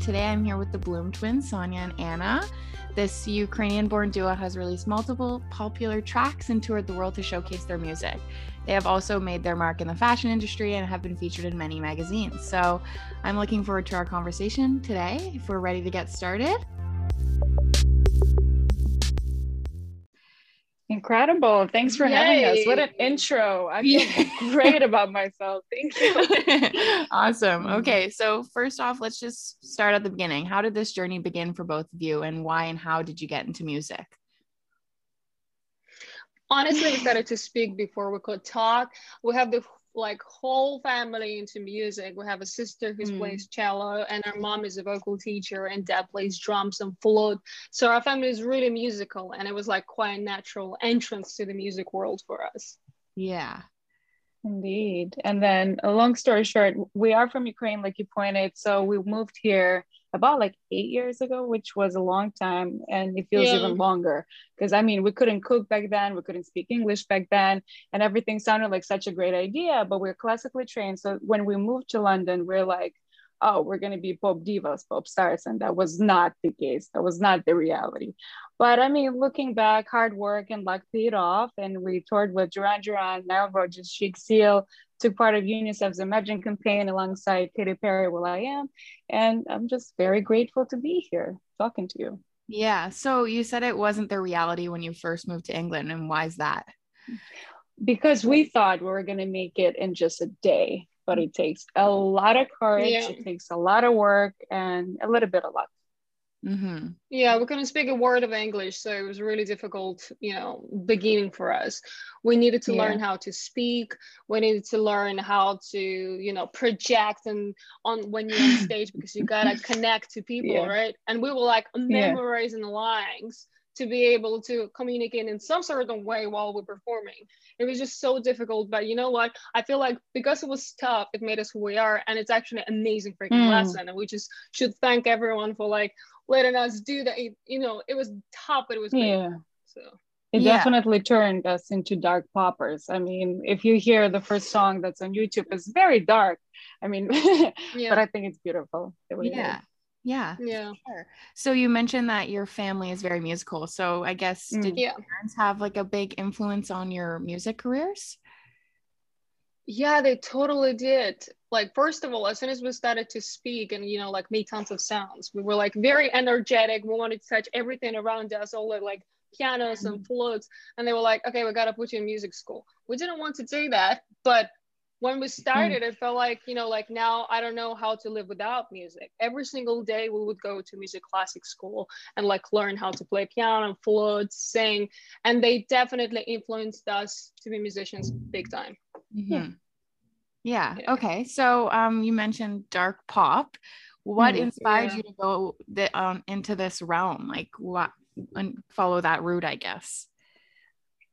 Today I'm here with the Bloom twins, Sonya and Anna. This Ukrainian born duo has released multiple popular tracks and toured the world to showcase their music. They have also made their mark in the fashion industry and have been featured in many magazines. So I'm looking forward to our conversation today if we're ready to get started. Incredible. Thanks for Yay. having us. What an intro. I feel great about myself. Thank you. awesome. Mm. Okay. So, first off, let's just start at the beginning. How did this journey begin for both of you, and why and how did you get into music? Honestly, we started to speak before we could talk. We have the like whole family into music. We have a sister who mm. plays cello, and our mom is a vocal teacher, and dad plays drums and flute. So our family is really musical, and it was like quite a natural entrance to the music world for us. Yeah. Indeed. And then, a long story short, we are from Ukraine, like you pointed. So we moved here about like eight years ago, which was a long time, and it feels yeah. even longer. Because I mean, we couldn't cook back then, we couldn't speak English back then, and everything sounded like such a great idea. But we're classically trained, so when we moved to London, we're like, oh, we're going to be pop divas, pop stars. And that was not the case. That was not the reality. But I mean, looking back, hard work and luck paid off. And we toured with Duran Duran, Nile Rodgers, Chic Seal, took part of UNICEF's Imagine campaign alongside Katy Perry, will.i.am. And I'm just very grateful to be here talking to you. Yeah. So you said it wasn't the reality when you first moved to England. And why is that? Because we thought we were going to make it in just a day, but it takes a lot of courage, yeah. it takes a lot of work, and a little bit of luck. Mm-hmm. Yeah, we couldn't speak a word of English, so it was really difficult, you know, beginning for us. We needed to yeah. learn how to speak. We needed to learn how to, you know, project and on when you're on stage because you gotta connect to people, yeah. right? And we were like memorizing yeah. lines to be able to communicate in some certain way while we're performing. It was just so difficult, but you know what? I feel like because it was tough, it made us who we are, and it's actually an amazing freaking mm. lesson. And we just should thank everyone for like letting us do that. You know, it was tough, but it was great. Yeah. So it yeah. definitely turned us into dark poppers. I mean, if you hear the first song that's on YouTube, it's very dark. I mean, yeah. but I think it's beautiful. yeah. Yeah. Yeah. Sure. So you mentioned that your family is very musical. So I guess mm. did yeah. your parents have like a big influence on your music careers? Yeah, they totally did. Like, first of all, as soon as we started to speak and, you know, like make tons of sounds, we were like very energetic. We wanted to touch everything around us, all the like pianos and mm-hmm. flutes. And they were like, okay, we got to put you in music school. We didn't want to do that. But when we started, mm. it felt like, you know, like now I don't know how to live without music. Every single day we would go to music classic school and like learn how to play piano and flute, sing. And they definitely influenced us to be musicians big time. Mm-hmm. Yeah. Yeah. Okay. So um, you mentioned dark pop. What mm, inspired yeah. you to go the, um, into this realm? Like what and follow that route, I guess.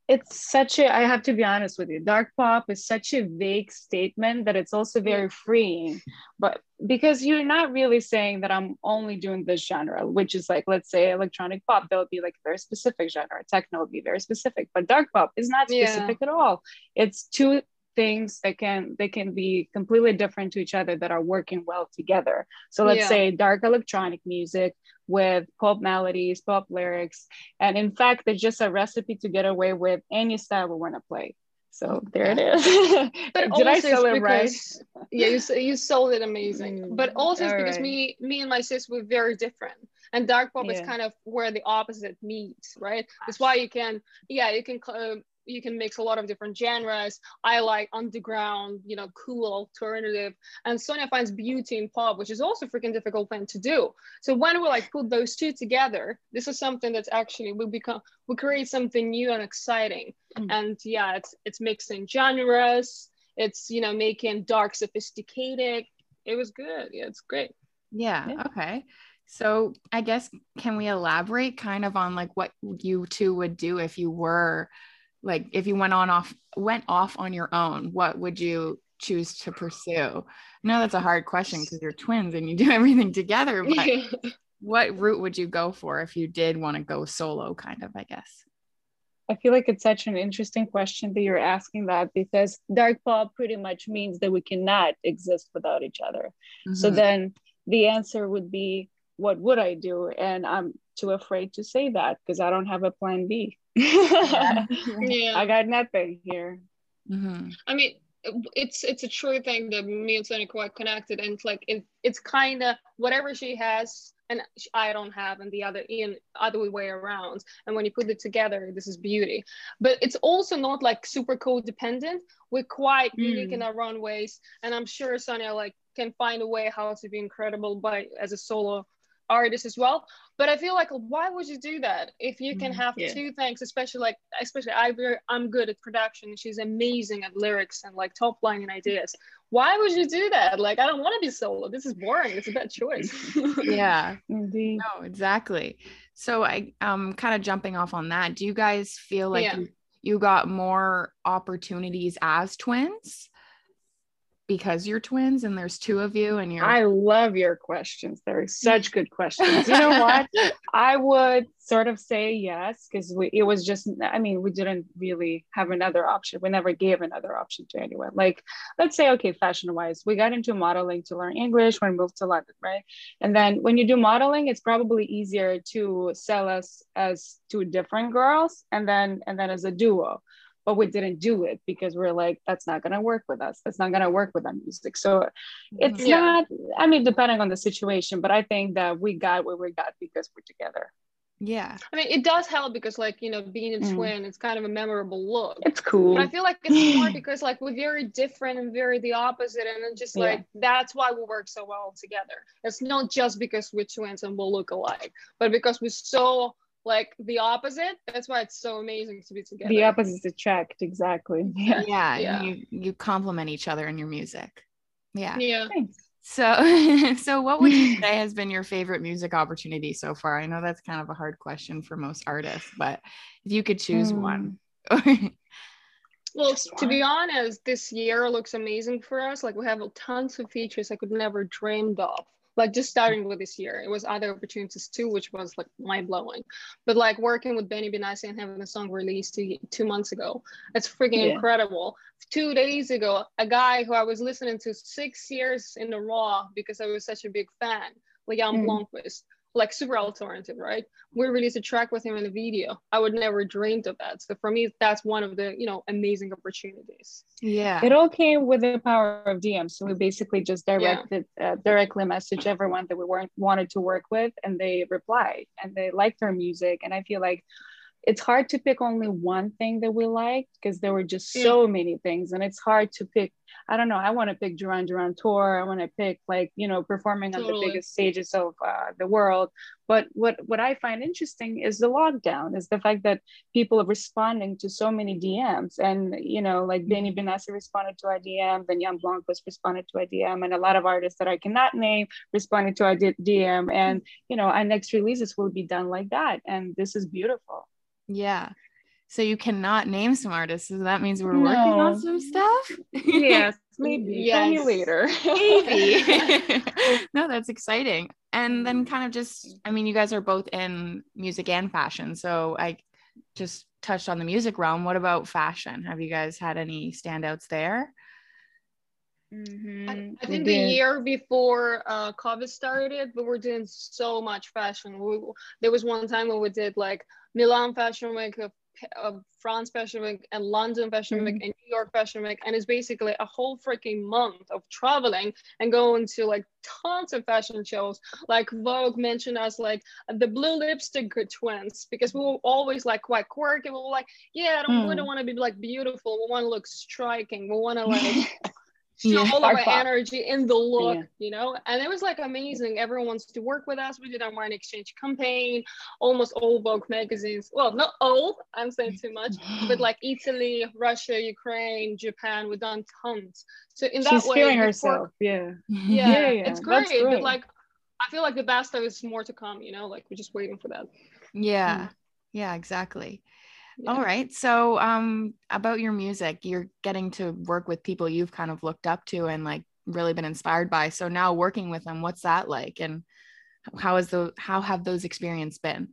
It's such a, I have to be honest with you, dark pop is such a vague statement that it's also very freeing. But because you're not really saying that I'm only doing this genre, which is like, let's say electronic pop, that would be like a very specific genre. Techno would be very specific, but dark pop is not specific yeah. at all. It's two things that can they can be completely different to each other that are working well together so let's yeah. say dark electronic music with pop melodies pop lyrics and in fact it's just a recipe to get away with any style we want to play so there it is. Did I sell it right? yeah, you, you sold it amazing. Mm, but also it's because right. me me and my sis were very different. And dark pop yeah. is kind of where the opposite meets, right? That's why you can, yeah, you can uh, you can mix a lot of different genres. I like underground, you know, cool alternative. And Sonya finds beauty in pop, which is also freaking difficult thing to do. So when we like put those two together, this is something that's actually we become we create something new and exciting. Mm. And yeah, it's it's mixing genres. It's you know making dark sophisticated. It was good. Yeah, it's great. Yeah. yeah. Okay. So I guess can we elaborate kind of on like what you two would do if you were like if you went on off went off on your own what would you choose to pursue i know that's a hard question because you're twins and you do everything together but what route would you go for if you did want to go solo kind of i guess i feel like it's such an interesting question that you're asking that because dark pop pretty much means that we cannot exist without each other mm-hmm. so then the answer would be, what would I do? And I'm too afraid to say that because I don't have a plan B. yeah. I got nothing here. Mm-hmm. I mean, it's it's a true thing that me and Sonya quite connected, and it's like it, it's kind of whatever she has and I don't have, and the other in other way around. And when you put it together, this is beauty. But it's also not like super codependent. We're quite mm. unique in our own ways, and I'm sure Sonya like can find a way how to be incredible by as a solo artist as well. But I feel like why would you do that if you can mm, have yeah. two things, especially like especially I I'm good at production. She's amazing at lyrics and like top line and ideas. Why would you do that? Like I don't want to be solo. This is boring. It's a bad choice. yeah. Indeed. No, exactly. So I um kind of jumping off on that. Do you guys feel like yeah. you, you got more opportunities as twins? Because you're twins and there's two of you and you're I love your questions. They're such good questions. You know what? I would sort of say yes because it was just I mean, we didn't really have another option. We never gave another option to anyone. Like let's say okay, fashion wise, we got into modeling to learn English when we moved to London, right? And then when you do modeling, it's probably easier to sell us as two different girls and then and then as a duo but we didn't do it because we're like that's not going to work with us. That's not going to work with our music. So it's yeah. not i mean depending on the situation but i think that we got what we got because we're together. Yeah. I mean it does help because like you know being a mm. twin it's kind of a memorable look. It's cool. But i feel like it's more because like we're very different and very the opposite and it's just like yeah. that's why we work so well together. It's not just because we're twins and we'll look alike but because we're so like the opposite. That's why it's so amazing to be together. The opposites attract, exactly. Yeah. Yeah. yeah. You you complement each other in your music. Yeah. Yeah. Thanks. So so what would you say has been your favorite music opportunity so far? I know that's kind of a hard question for most artists, but if you could choose mm. one. well, to be honest, this year looks amazing for us. Like we have tons of features I could never dreamed of like just starting with this year it was other opportunities too which was like mind-blowing but like working with benny benassi and having a song released two, two months ago it's freaking yeah. incredible two days ago a guy who i was listening to six years in a row because i was such a big fan like jan mm. blomqvist like super alternative, right? We released a track with him in a video. I would never dreamed of that. So for me, that's one of the you know amazing opportunities. Yeah, it all came with the power of DM. So we basically just directed yeah. uh, directly message everyone that we weren't wanted to work with, and they replied and they liked our music. And I feel like it's hard to pick only one thing that we liked because there were just so many things and it's hard to pick i don't know i want to pick duran duran tour i want to pick like you know performing totally. on the biggest stages of uh, the world but what what i find interesting is the lockdown is the fact that people are responding to so many dms and you know like benny mm-hmm. benassi responded to our dm then jan blomqvist responded to our dm and a lot of artists that i cannot name responded to our dm and you know our next releases will be done like that and this is beautiful yeah. So you cannot name some artists. So that means we're no. working on some stuff. yes, maybe. yes. later. maybe. no, that's exciting. And then kind of just, I mean, you guys are both in music and fashion. So I just touched on the music realm. What about fashion? Have you guys had any standouts there? Mm-hmm. I, I, think the year before uh, COVID started, but we were doing so much fashion. We, there was one time when we did like Milan Fashion Week, of, of France Fashion Week, and London Fashion mm-hmm. Week, and New York Fashion Week, and it's basically a whole freaking month of traveling and going to like tons of fashion shows. Like Vogue mentioned us like the blue lipstick twins because we were always like quite quirky. We were like, yeah, I don't, mm. we don't want to be like beautiful. We want to look striking. We want to like yeah, all of our energy in the look, yeah. you know. And it was like amazing. Everyone wants to work with us. We did our wine exchange campaign, almost all Vogue magazines. Well, not all, I'm saying too much, but like Italy, Russia, Ukraine, Japan, we've done tons. So in that She's way, feeling herself. Yeah. yeah. Yeah, yeah, it's great, great. But like, I feel like the best stuff is more to come. You know, like we're just waiting for that. Yeah. Mm. Yeah. Exactly. All right. So, um, about your music, you're getting to work with people you've kind of looked up to and like really been inspired by. So now working with them, what's that like? And how is the how have those experience been?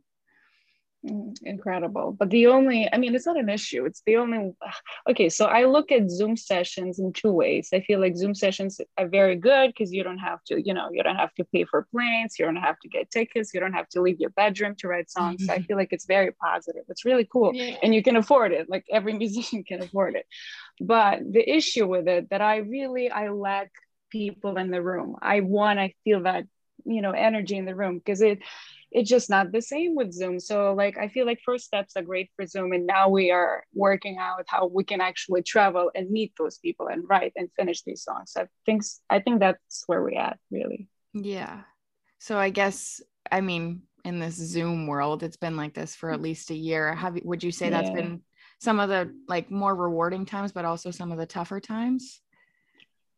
Incredible. But the only, I mean, it's not an issue. It's the only, okay. So I look at Zoom sessions in two ways. I feel like Zoom sessions are very good because you don't have to, you know, you don't have to pay for planes, you don't have to get tickets, you don't have to leave your bedroom to write songs. Mm-hmm. I feel like it's very positive. It's really cool. Yeah. And you can afford it. Like every musician can afford it. But the issue with it that I really, I lack people in the room. I want, I feel that, you know, energy in the room because it, it's just not the same with Zoom. So like I feel like first steps are great for Zoom and now we are working out how we can actually travel and meet those people and write and finish these songs. I think I think that's where we're at really. Yeah. So I guess I mean in this Zoom world it's been like this for at least a year. Have would you say that's yeah. been some of the like more rewarding times but also some of the tougher times?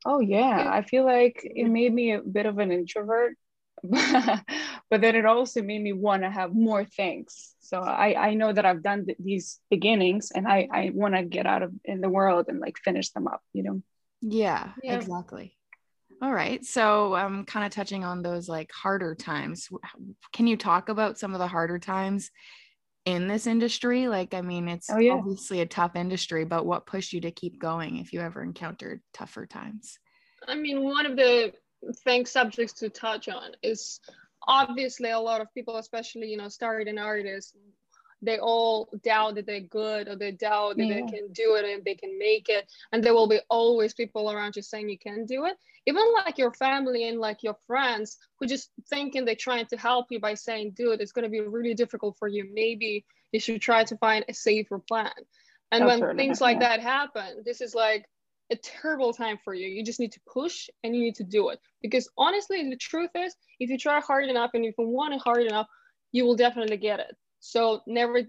Oh yeah, I feel like it made me a bit of an introvert but then it also made me want to have more things. So i i know that i've done th- these beginnings and i i want to get out of in the world and like finish them up you know? Yeah, yeah. exactly. All right so i'm um, kind of touching on those like harder times can you talk about some of the harder times in this industry? Like i mean it's oh, yeah. obviously a tough industry but what pushed you to keep going if you ever encountered tougher times? I mean one of the think subjects to touch on is obviously a lot of people especially you know starting artists they all doubt that they're good or they doubt that yeah. they can do it and they can make it. And there will be always people around you saying you can do it. Even like your family and like your friends who just thinking they're trying to help you by saying dude it's going to be really difficult for you. Maybe you should try to find a safer plan. And That's when things like that happen this is like a terrible time for you. You just need to push and you need to do it. Because honestly, the truth is, if you try hard enough and if you want it hard enough, you will definitely get it. So never,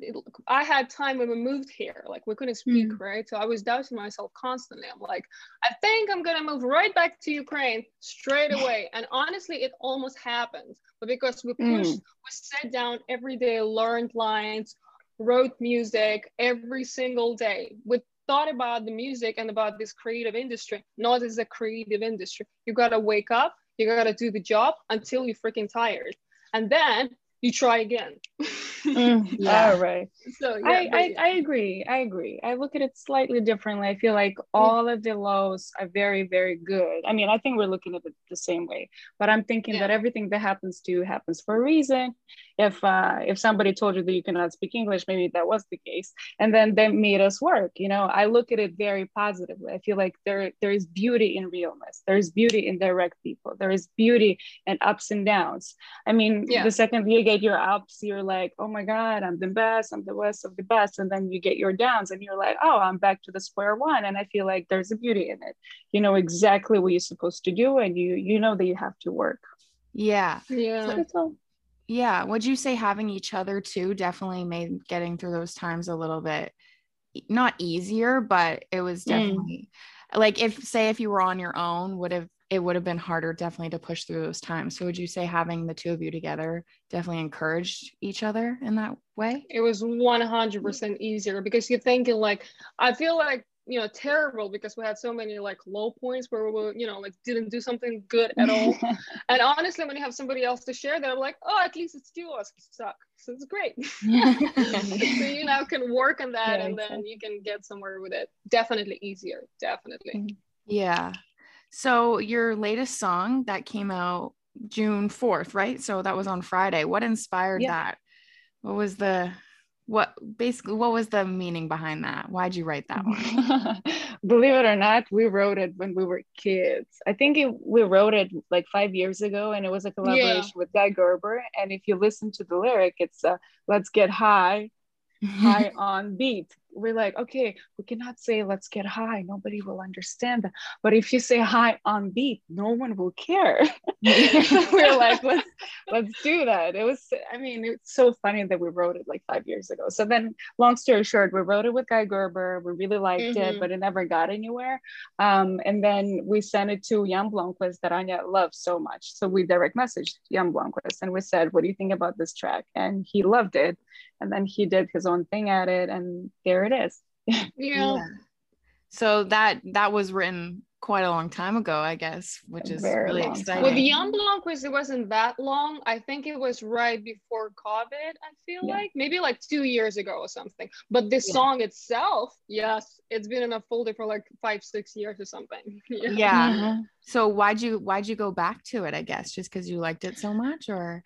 I had time when we moved here, like we couldn't speak, mm. right? So I was doubting myself constantly. I'm like, I think I'm gonna move right back to Ukraine straight away. And honestly, it almost happened. But because we pushed, mm. we sat down every day, learned lines, wrote music every single day with thought about the music and about this creative industry not as a creative industry. You gotta wake up you gotta do the job until you're freaking tired. And then you try again mm, yeah. All right. So yeah, I, I, I, agree. I agree. I look at it slightly differently. I feel like all yeah. of the lows are very, very good. I mean, I think we're looking at it the same way, but I'm thinking yeah. that everything that happens to you happens for a reason. If uh, if somebody told you that you cannot speak English, maybe that was the case, and then they made us work. You know, I look at it very positively. I feel like there there is beauty in realness. There is beauty in direct people. There is beauty in ups and downs. I mean, the second you get your ups, you're like, oh my god i'm the best i'm the best of the best and then you get your downs and you're like oh i'm back to the square one and i feel like there's a beauty in it. You know exactly what you're supposed to do and you you know that you have to work. Yeah. Yeah. So yeah. Would you say having each other too definitely made getting through those times a little bit not easier but it was mm. definitely mm. like if say if you were on your own would have it would have been harder definitely to push through those times. So would you say having the two of you together definitely encouraged each other in that way? It was 100% easier because you're thinking like I feel like you know terrible because we had so many like low points where we were you know like didn't do something good at all. And honestly when you have somebody else to share that i'm like oh at least it's two of us suck. So it's great. So you now can work on that yeah, and then you can get somewhere with it. Definitely easier definitely. Mm-hmm. yeah so your latest song that came out June 4th, right? So that was on Friday. What inspired yeah. that? What was the what basically what was the meaning behind that? Why'd you write that one? Believe it or not, we wrote it when we were kids. I think it, we wrote it like five years ago, and it was a collaboration yeah. with Guy Gerber. And if you listen to the lyric, it's uh, "Let's get high, high on beat." We're like, okay, we cannot say let's get high. Nobody will understand that. But if you say high on beat, no one will care. we're like, let's let's do that. It was, I mean, it's so funny that we wrote it like five years ago. So then, long story short, we wrote it with Guy Gerber. We really liked mm-hmm. it, but it never got anywhere. Um, and then we sent it to Jan Blomqvist that Anya loves so much. So we direct messaged Jan Blomqvist and we said, what do you think about this track? And he loved it. And then he did his own thing at it, and there there it is. yeah. yeah. So that that was written quite a long time ago, I guess, which is really exciting. With Jan Blomqvist, it wasn't that long. I think it was right before COVID, I feel yeah. like. Maybe like two years ago or something. But this yeah. song itself, yes, it's been in a folder for like five, six years or something. yeah. yeah. Mm-hmm. So why'd you why'd you go back to it, I guess? Just because you liked it so much or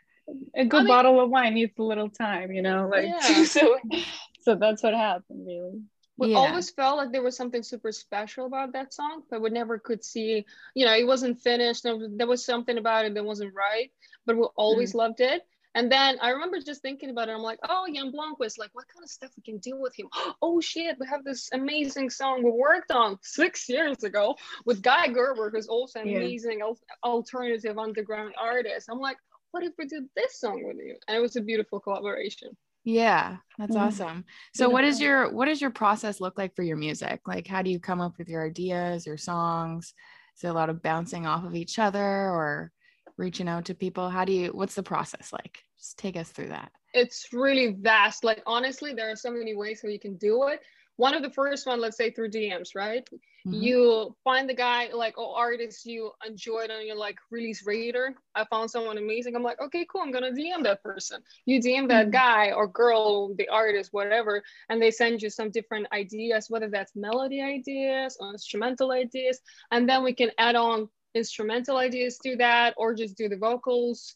a good I mean, bottle of wine needs a little time, you know, like yeah. so so that's what happened really we yeah. always felt like there was something super special about that song but we never could see you know it wasn't finished there was something about it that wasn't right but we always mm. loved it and then I remember just thinking about it. I'm like, oh, Jan Blomqvist, like, what kind of stuff we can do with him? Oh shit, we have this amazing song we worked on six years ago with Guy Gerber, who's also an yeah. amazing alternative underground artist. I'm like, what if we did this song with you? And it was a beautiful collaboration. Yeah, that's mm-hmm. awesome. So what is your what does your process look like for your music? Like how do you come up with your ideas, your songs? Is it a lot of bouncing off of each other or reaching out to people? How do you what's the process like? Just take us through that. It's really vast. Like honestly, there are so many ways how you can do it one of the first one let's say through dms right? Mm-hmm. you find the guy like or artist you enjoyed on your like release radar. I found someone amazing. I'm like okay cool i'm gonna dm that person. You dm that mm-hmm. guy or girl the artist whatever and they send you some different ideas whether that's melody ideas or instrumental ideas and then we can add on instrumental ideas to that or just do the vocals.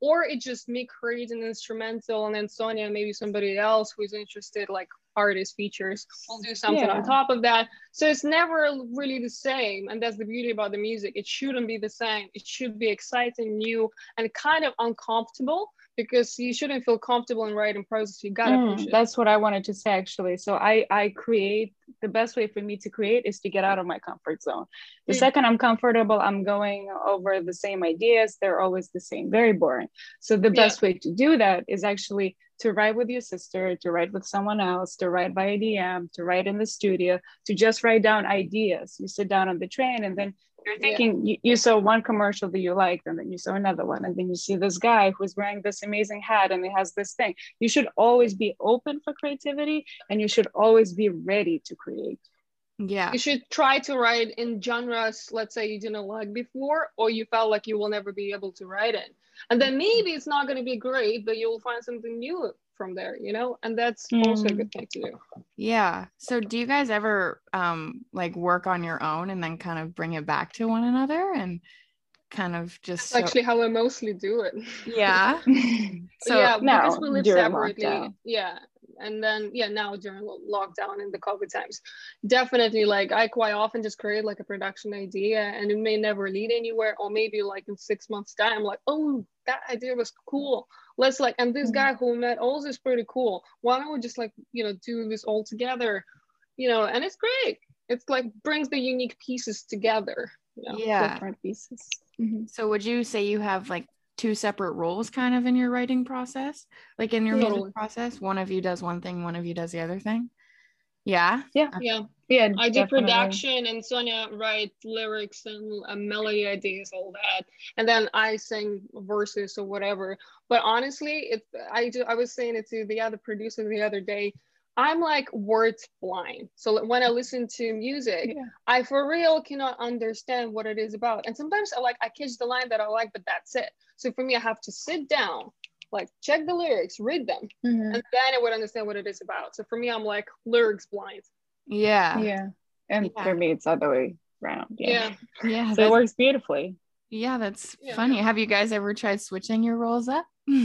Or it's just me creating an instrumental and then Sonya, maybe somebody else who's interested, like artist features, We'll do something yeah. on top of that. So it's never really the same. And that's the beauty about the music. It shouldn't be the same. It should be exciting, new, and kind of uncomfortable because you shouldn't feel comfortable in writing process. You gotta mm, push it. That's what I wanted to say actually. So I I create the best way for me to create is to get out of my comfort zone. The mm. second I'm comfortable, I'm going over the same ideas. They're always the same, very boring. So the best yeah. way to do that is actually to write with your sister, to write with someone else, to write by DM, to write in the studio, to just write down ideas. You sit down on the train and then you're thinking yeah. you, you, saw one commercial that you liked and then you saw another one and then you see this guy who's wearing this amazing hat and he has this thing. You should always be open for creativity and you should always be ready to create. Yeah. You should try to write in genres let's say you didn't like before or you felt like you will never be able to write it and then maybe it's not going to be great but you'll find something new from there you know? And that's mm. also a good thing to do. Yeah. So do you guys ever um like work on your own and then kind of bring it back to one another and kind of just so- actually how i mostly do it. Yeah? So yeah no, because we live separately. lockdown. yeah. And then yeah now during lockdown in the covid times. Definitely like i quite often just create like a production idea and it may never lead anywhere or maybe like in six months time I'm like oh that idea was cool let's like and this mm-hmm. guy who met also is pretty cool. Why don't we just like you know do this all together you know and it's great. It's like brings the unique pieces together you know, yeah. different pieces. Mm-hmm. so would you say you have like two separate roles kind of in your writing process? Like in your music process? One of you does one thing one of you does the other thing? Yeah? Yeah. Yeah yeah i do production and sonya write lyrics and uh, melody ideas all that and then i sing verses or whatever but honestly it i do i was saying it to the other producer the other day I'm like words blind. So when I listen to music, yeah. I for real cannot understand what it is about. And sometimes I like I catch the line that I like, but that's it. So for me, I have to sit down, like check the lyrics, read them, mm-hmm. and then I would understand what it is about. So for me, I'm like lyrics blind. Yeah. Yeah. And yeah. for me, it's other way around. Yeah. Yeah. yeah so it works beautifully. Yeah, that's yeah. funny. Have you guys ever tried switching your roles up?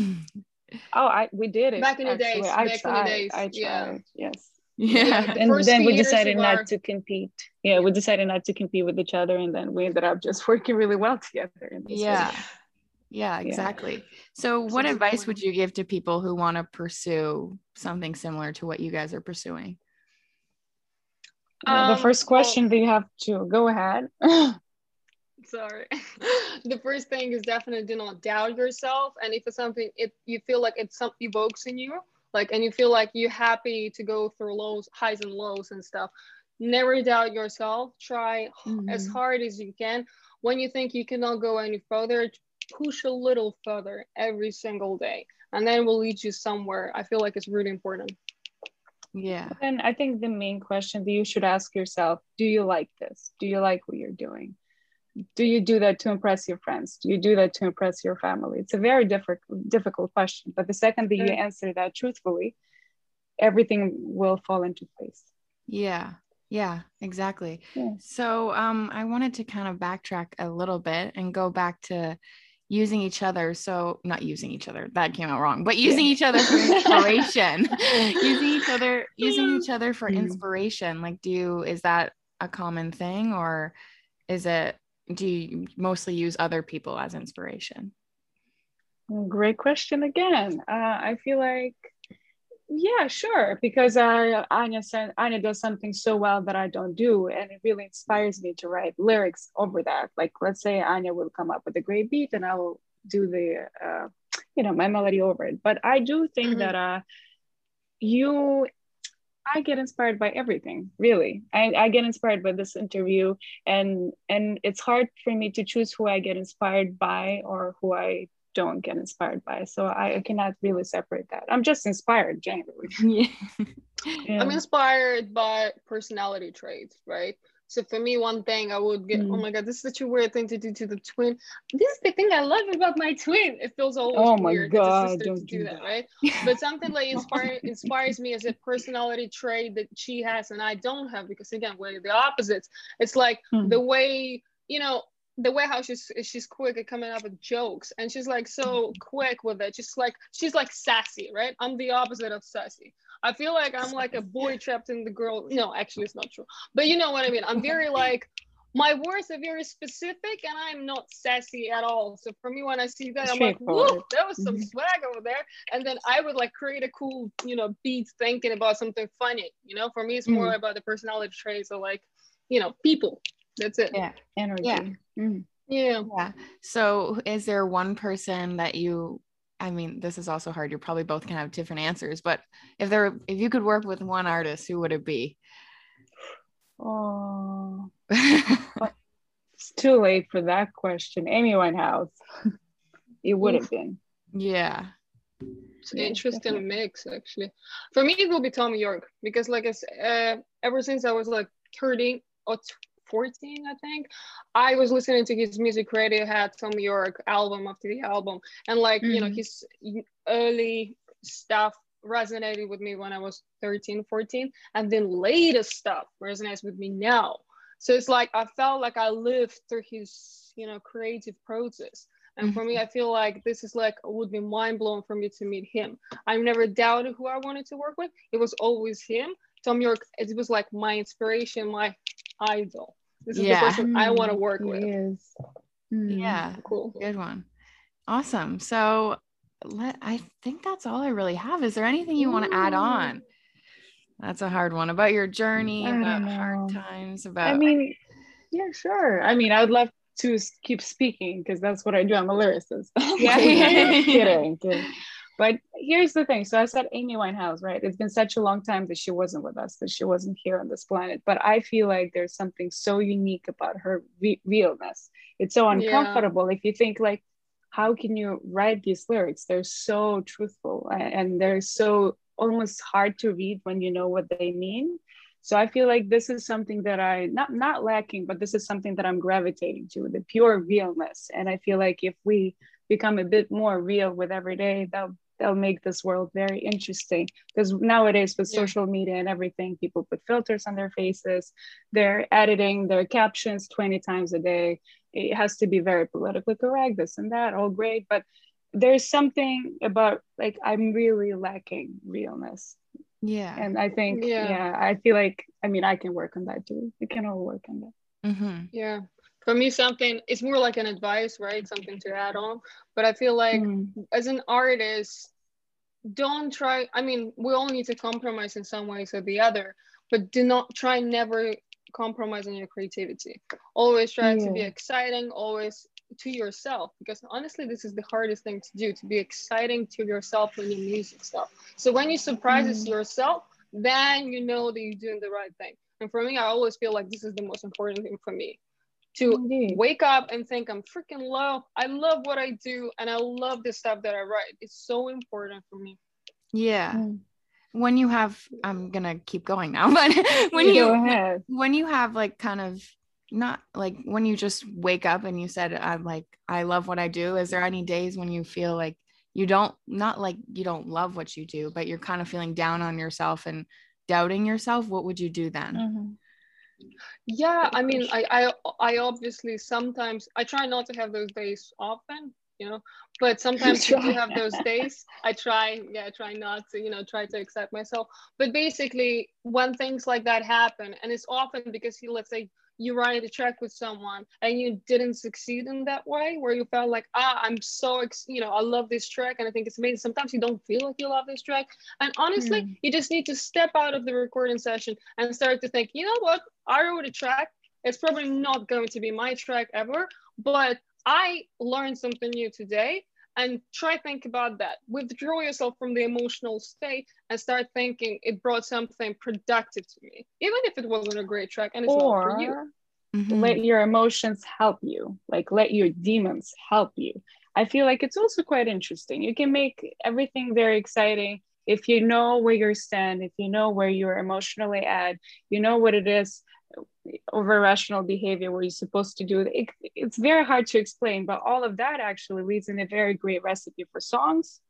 Oh, I we did it back in the days. I back tried. In the days. I tried. Yeah. Yes. Yeah. and then we decided not our... to compete. Yeah, we decided not to compete with each other, and then we ended up just working really well together. yeah. Yeah, exactly. Yeah. So, what advice would you give to people who want to pursue something similar to what you guys are pursuing? Um, the first question well, that you have to go ahead. sorry. The first thing is definitely do not doubt yourself. And if it's something it you feel like it's some evokes in you like and you feel like you're happy to go through lows highs and lows and stuff never doubt yourself. Try mm-hmm. as hard as you can. When you think you cannot go any further push a little further every single day. And then will lead you somewhere. I feel like it's really important Yeah. And I think the main question that you should ask yourself do you like this? Do you like what you're doing? Do you do that to impress your friends? Do you do that to impress your family? It's a very difficult, difficult question. But the second that you answer that truthfully, everything will fall into place. Yeah. Yeah, exactly. Yeah. So um I wanted to kind of backtrack a little bit and go back to using each other. So not using each other, that came out wrong, but using yeah. each other for inspiration. using each other, using each other for mm. inspiration. Like do you is that a common thing or is it do you mostly use other people as inspiration? Great question again. Uh, I feel like yeah, sure. Because uh, Anya said Anya does something so well that I don't do, and it really inspires me to write lyrics over that. Like, let's say Anya will come up with a great beat, and I will do the, uh, you know, my melody over it. But I do think mm-hmm. that uh, you, I get inspired by everything. Really, I, I get inspired by this interview, and and it's hard for me to choose who I get inspired by or who I don't get inspired by. So I cannot really separate that. I'm just inspired generally. Yeah. yeah. I'm inspired by personality traits, right? So for me, one thing I would get, mm. oh my God, this is such a weird thing to do to the twin. This is the thing I love about my twin. It feels always oh my weird God, don't do, do that, that, right? but something like inspire, inspires me as a personality trait that she has and I don't have because again, we're the opposites. It's like mm. the way, you know, the way how she's she's quick at coming up with jokes and she's like so quick with it just like she's like sassy right i'm the opposite of sassy i feel like i'm like a boy trapped in the girl no actually it's not true but you know what i mean i'm very like my words are very specific and i'm not sassy at all so for me when i see that i'm like whoa there was some mm-hmm. swag over there and then i would like create a cool you know beat thinking about something funny you know for me it's more mm. about the personality traits or like you know people that's it. Yeah. Energy. Yeah. Mm. Yeah. Yeah. So is there one person that you I mean, this is also hard. You're probably both gonna have different answers, but if there if you could work with one artist, who would it be? Oh it's too late for that question. Amy Winehouse. it would have been. Yeah. It's an interesting mix, actually. For me, it will be Thom Yorke because, like I said, uh, ever since I was like 13 or 14, I think. I was listening to his music Radio Radiohead Thom Yorke album after the album, and like mm-hmm. you know mm-hmm. his early stuff resonated with me when I was 13, 14, and then latest stuff resonates with me now. So it's like I felt like I lived through his you know creative process. And for me, mm-hmm. I feel like this is like would be mind blowing for me to meet him. I never doubted who I wanted to work with. It was always him. Thom Yorke, it was like my inspiration, my idol. This is yeah. the person I want to work with. Mm. Yeah, cool. Good one. Awesome. So let I think that's all I really have. Is there anything you want to add on? That's a hard one about your journey, about hard times, about I mean, yeah, sure. I mean, I would love to keep speaking because that's what I do. I'm a lyricist. Yeah. kidding, kidding. But here's the thing. So I said Amy Winehouse, right? It's been such a long time that she wasn't with us, that she wasn't here on this planet. But I feel like there's something so unique about her re- realness. It's so uncomfortable yeah. if you think like, how can you write these lyrics? They're so truthful and they're so almost hard to read when you know what they mean. So I feel like this is something that I not not lacking, but this is something that I'm gravitating to, the pure realness. And I feel like if we become a bit more real with every day, that that'll make this world very interesting. Because nowadays with yeah. social media and everything people put filters on their faces. They're editing their captions 20 times a day. It has to be very politically correct this and that all great. But there's something about like i'm really lacking realness. Yeah. And i think yeah, yeah i feel like i mean i can work on that too. We can all work on that. Mm-hmm. yeah for me something it's more like an advice right something to add on but i feel like mm. as an artist don't try i mean we all need to compromise in some ways or the other but do not try never compromise on your creativity always try yeah. to be exciting always to yourself because honestly this is the hardest thing to do to be exciting to yourself when you music stuff so when you surprises mm. yourself then you know that you're doing the right thing and for me i always feel like this is the most important thing for me to Indeed. wake up and think I'm freaking low. I love what I do and I love the stuff that I write. It's so important for me. Yeah. Mm. when you have i'm gonna keep going now but when you, you when you have like kind of not like when you just wake up and you said i'm like i love what i do is there any days when you feel like you don't not like you don't love what you do but you're kind of feeling down on yourself and doubting yourself what would you do then mm-hmm. Yeah i mean I, I i obviously sometimes i try not to have those days often you know? But sometimes you have those days i try yeah I try not to you know try to accept myself. But basically when things like that happen and it's often because you let's say you write a track with someone and you didn't succeed in that way where you felt like ah i'm so ex- you know i love this track and i think it's amazing. Sometimes you don't feel like you love this track and honestly mm. you just need to step out of the recording session and start to think you know what? I wrote a track. It's probably not going to be my track ever but I learned something new today and try think about that. Withdraw yourself from the emotional state and start thinking it brought something productive to me, even if it wasn't a great track and it's or, not for you. Mm-hmm. Let your emotions help you, like let your demons help you. I feel like it's also quite interesting. You can make everything very exciting if you know where you stand, if you know where you're emotionally at, you know what it is over rational behavior where you're supposed to do it. It's very hard to explain, but all of that actually leads in a very great recipe for songs.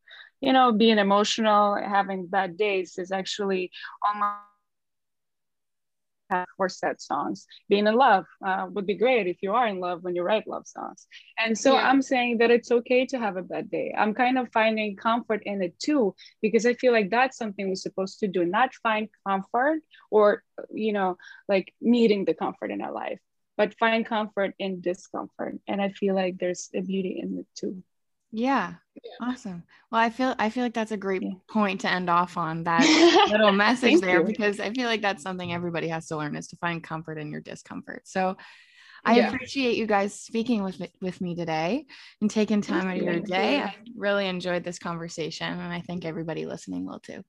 You know, being emotional, having bad days is actually almost for sad songs. Being in love uh, would be great if you are in love when you write love songs. And so yeah. I'm saying that it's okay to have a bad day. I'm kind of finding comfort in it too, because I feel like that's something we're supposed to do, not find comfort or, you know, like needing the comfort in our life, but find comfort in discomfort. And I feel like there's a beauty in it too. Yeah. yeah. Awesome. Well, I feel I feel like that's a great yeah. point to end off on that little message there you. because I feel like that's something everybody has to learn is to find comfort in your discomfort. So I yeah. appreciate you guys speaking with me, with me today and taking time out of your day. I really enjoyed this conversation and I think everybody listening will too.